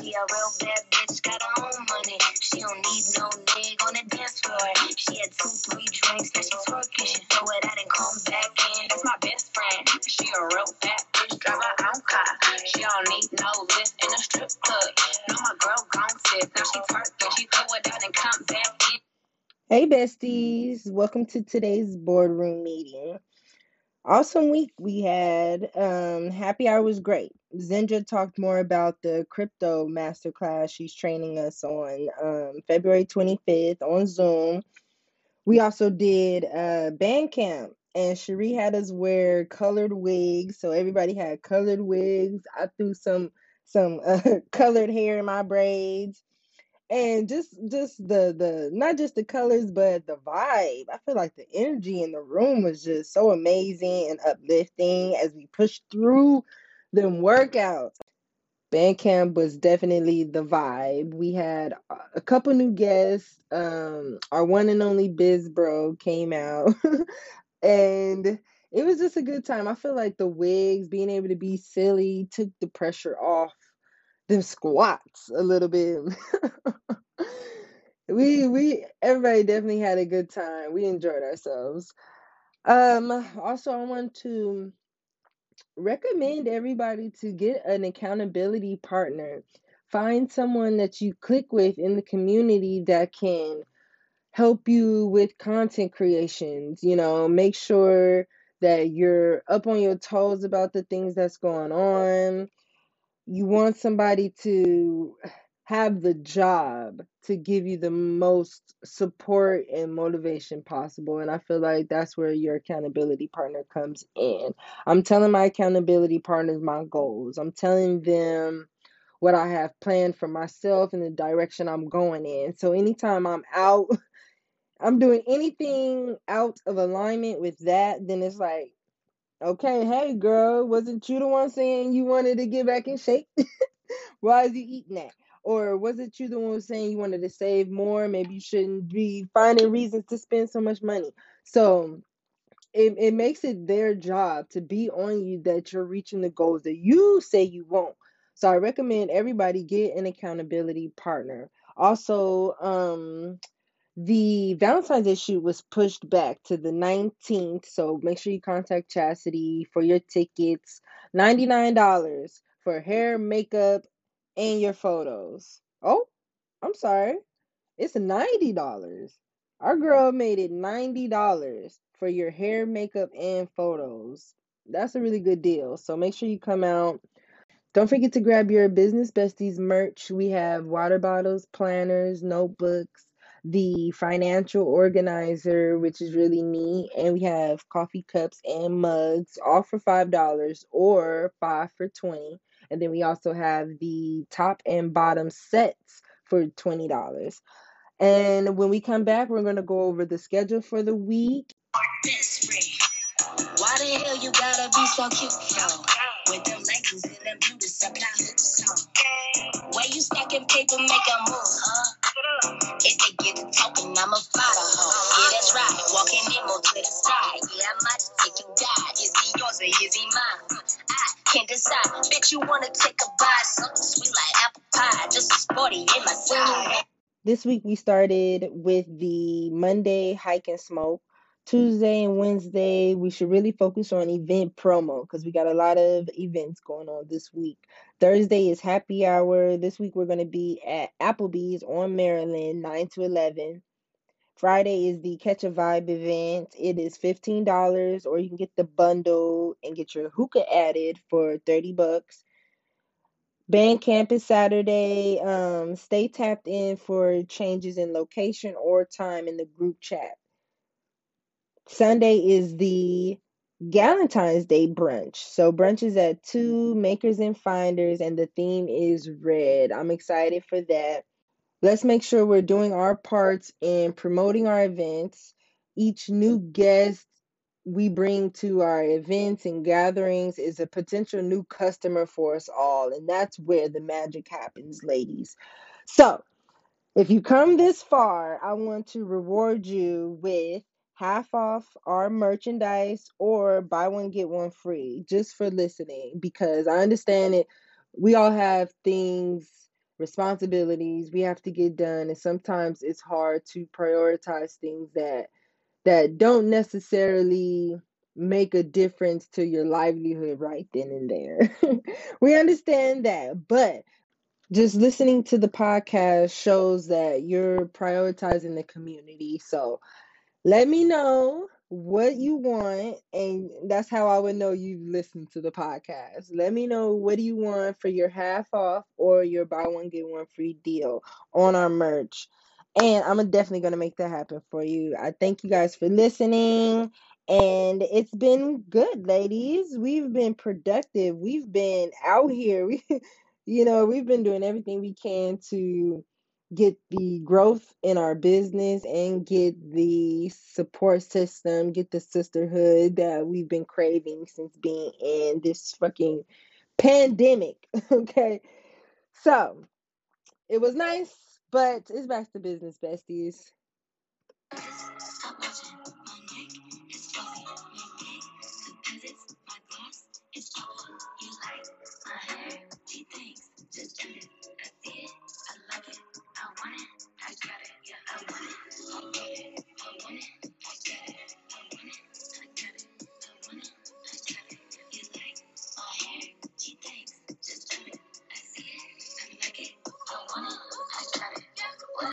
She a real bad bitch, got her own money. She don't need no nigga on the dance floor. She had two, three drinks, now she throw it out and come back in. That's my best friend. She a real bad bitch, drive her own car. She don't need no lift in a strip club. My girl gon' tip. Now she twerking, she throw it out and come back in. Hey besties, welcome to today's boardroom meeting. Awesome week we had. Um, happy hour was great. Zinja talked more about the crypto masterclass she's training us on um, February 25th on Zoom. We also did uh, band camp, and Cherie had us wear colored wigs. So everybody had colored wigs. I threw some some uh, colored hair in my braids and just just the the not just the colors but the vibe. I feel like the energy in the room was just so amazing and uplifting as we pushed through them workouts. Bandcamp was definitely the vibe. We had a couple new guests. Um our one and only biz bro came out. And it was just a good time. I feel like the wigs being able to be silly took the pressure off them squats a little bit. we we everybody definitely had a good time. We enjoyed ourselves. Um also I want to recommend everybody to get an accountability partner. Find someone that you click with in the community that can help you with content creations, you know, make sure that you're up on your toes about the things that's going on you want somebody to have the job to give you the most support and motivation possible. And I feel like that's where your accountability partner comes in. I'm telling my accountability partners my goals, I'm telling them what I have planned for myself and the direction I'm going in. So anytime I'm out, I'm doing anything out of alignment with that, then it's like, Okay, hey girl, wasn't you the one saying you wanted to get back in shape? Why is you eating that? Or was it you the one saying you wanted to save more? Maybe you shouldn't be finding reasons to spend so much money. So it, it makes it their job to be on you that you're reaching the goals that you say you want. So I recommend everybody get an accountability partner. Also, um, the Valentine's issue was pushed back to the 19th, so make sure you contact Chastity for your tickets. $99 for hair, makeup, and your photos. Oh, I'm sorry. It's $90. Our girl made it $90 for your hair, makeup, and photos. That's a really good deal. So make sure you come out. Don't forget to grab your business besties merch. We have water bottles, planners, notebooks, the financial organizer, which is really neat. And we have coffee cups and mugs, all for $5 or 5 for 20 And then we also have the top and bottom sets for $20. And when we come back, we're going to go over the schedule for the week. Why the hell you gotta be so cute, yo? With them leggings and them beauty supply the song. Where you stacking paper, make a move, huh? I can't decide. Bet you wanna take a bite. Something sweet like apple pie. Just sporty in my side. This week we started with the Monday hike and smoke. Tuesday and Wednesday, we should really focus on event promo because we got a lot of events going on this week. Thursday is happy hour. This week we're going to be at Applebee's on Maryland, 9 to 11. Friday is the Catch a Vibe event. It is $15 or you can get the bundle and get your hookah added for 30 bucks. Band camp is Saturday. Um, stay tapped in for changes in location or time in the group chat. Sunday is the Galentine's Day brunch. So brunch is at two makers and finders, and the theme is red. I'm excited for that. Let's make sure we're doing our parts in promoting our events. Each new guest we bring to our events and gatherings is a potential new customer for us all, and that's where the magic happens, ladies. So, if you come this far, I want to reward you with half off our merchandise or buy one get one free just for listening because I understand it we all have things responsibilities we have to get done and sometimes it's hard to prioritize things that that don't necessarily make a difference to your livelihood right then and there. we understand that, but just listening to the podcast shows that you're prioritizing the community. So let me know what you want, and that's how I would know you've listened to the podcast. Let me know what do you want for your half off or your buy one get one free deal on our merch. And I'm definitely gonna make that happen for you. I thank you guys for listening. And it's been good, ladies. We've been productive. We've been out here. We, you know, we've been doing everything we can to get the growth in our business and get the support system, get the sisterhood that we've been craving since being in this fucking pandemic. okay. So it was nice, but it's back to business, besties.